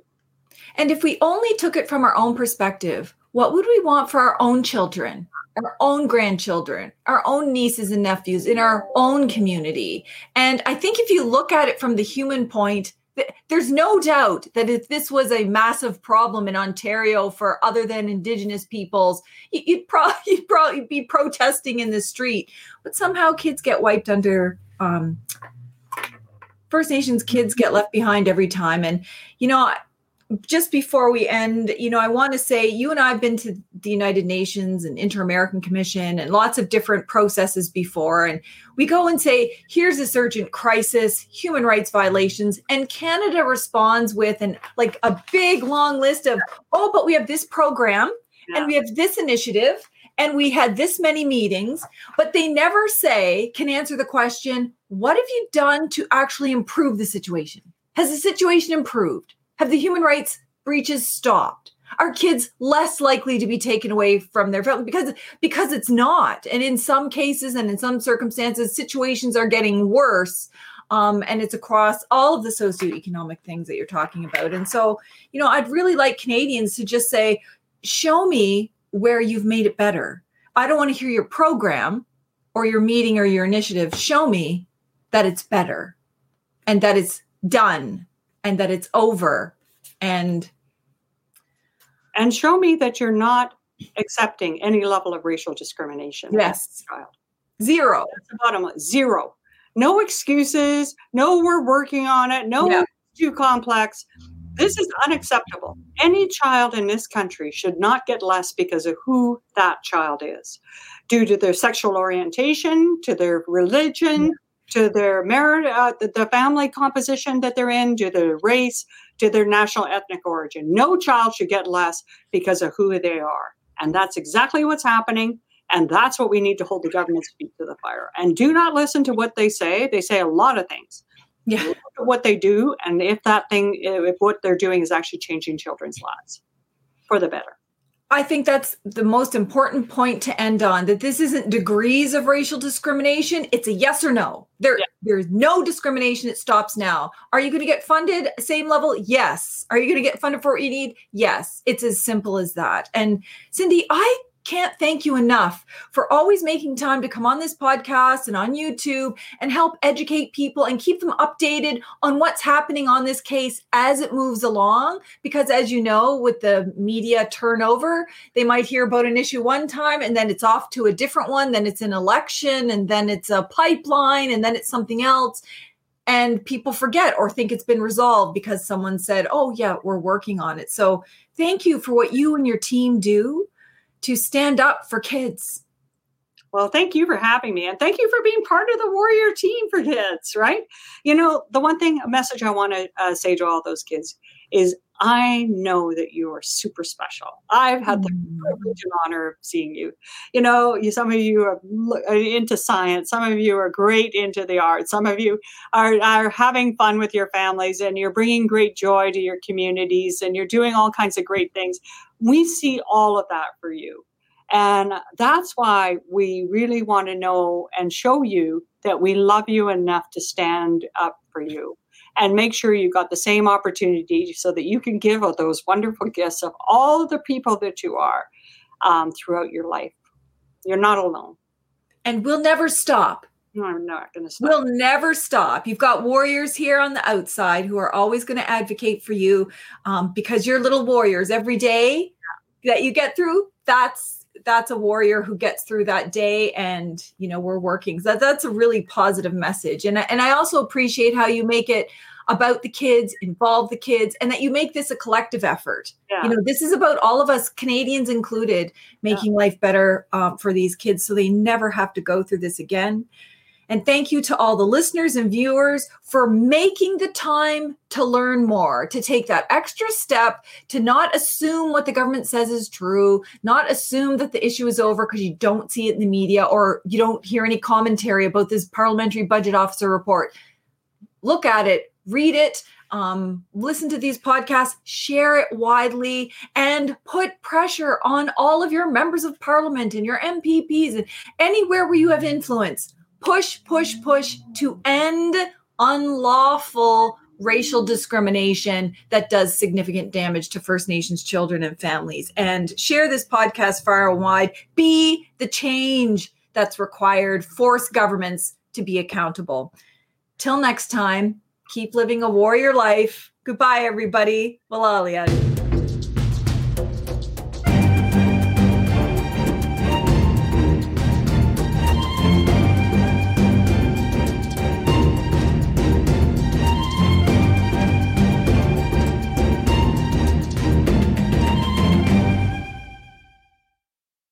And if we only took it from our own perspective, what would we want for our own children, our own grandchildren, our own nieces and nephews in our own community? And I think if you look at it from the human point, there's no doubt that if this was a massive problem in Ontario for other than Indigenous peoples, you'd, <laughs> you'd probably be protesting in the street. But somehow kids get wiped under. Um, First Nations kids get left behind every time. And, you know, just before we end, you know, I want to say you and I have been to the United Nations and Inter American Commission and lots of different processes before. And we go and say, here's this urgent crisis, human rights violations. And Canada responds with an like a big long list of, oh, but we have this program yeah. and we have this initiative and we had this many meetings, but they never say, can answer the question, what have you done to actually improve the situation? Has the situation improved? Have the human rights breaches stopped? Are kids less likely to be taken away from their family because because it's not? And in some cases and in some circumstances, situations are getting worse. Um, and it's across all of the socioeconomic things that you're talking about. And so, you know, I'd really like Canadians to just say, show me where you've made it better. I don't want to hear your program or your meeting or your initiative. Show me that it's better and that it's done and that it's over. And and show me that you're not accepting any level of racial discrimination yes. child zero. That's the bottom line. Zero. No excuses. No we're working on it. No yeah. too complex. This is unacceptable. Any child in this country should not get less because of who that child is. Due to their sexual orientation to their religion to their merit, uh, the, the family composition that they're in, to their race, to their national ethnic origin. No child should get less because of who they are. And that's exactly what's happening. And that's what we need to hold the government's feet to the fire. And do not listen to what they say. They say a lot of things. Yeah. what they do, and if that thing, if what they're doing is actually changing children's lives for the better. I think that's the most important point to end on that this isn't degrees of racial discrimination. It's a yes or no. There, yeah. There's no discrimination. It stops now. Are you going to get funded same level? Yes. Are you going to get funded for what you need? Yes. It's as simple as that. And Cindy, I can't thank you enough for always making time to come on this podcast and on YouTube and help educate people and keep them updated on what's happening on this case as it moves along. Because as you know, with the media turnover, they might hear about an issue one time and then it's off to a different one, then it's an election, and then it's a pipeline, and then it's something else. And people forget or think it's been resolved because someone said, Oh, yeah, we're working on it. So thank you for what you and your team do to stand up for kids. Well, thank you for having me. And thank you for being part of the warrior team for kids, right? You know, the one thing, a message I want to uh, say to all those kids is I know that you are super special. I've had the mm. privilege and honor of seeing you. You know, you, some of you are uh, into science, some of you are great into the arts, some of you are, are having fun with your families, and you're bringing great joy to your communities, and you're doing all kinds of great things. We see all of that for you. And that's why we really want to know and show you that we love you enough to stand up for you and make sure you got the same opportunity so that you can give those wonderful gifts of all the people that you are um, throughout your life. You're not alone. And we'll never stop. I'm not going to stop. We'll never stop. You've got warriors here on the outside who are always going to advocate for you um, because you're little warriors every day that you get through. That's that's a warrior who gets through that day and you know we're working so that, that's a really positive message and, and i also appreciate how you make it about the kids involve the kids and that you make this a collective effort yeah. you know this is about all of us canadians included making yeah. life better um, for these kids so they never have to go through this again and thank you to all the listeners and viewers for making the time to learn more, to take that extra step, to not assume what the government says is true, not assume that the issue is over because you don't see it in the media or you don't hear any commentary about this parliamentary budget officer report. Look at it, read it, um, listen to these podcasts, share it widely, and put pressure on all of your members of parliament and your MPPs and anywhere where you have influence. Push, push, push to end unlawful racial discrimination that does significant damage to First Nations children and families. And share this podcast far and wide. Be the change that's required. Force governments to be accountable. Till next time, keep living a warrior life. Goodbye, everybody. Malalian.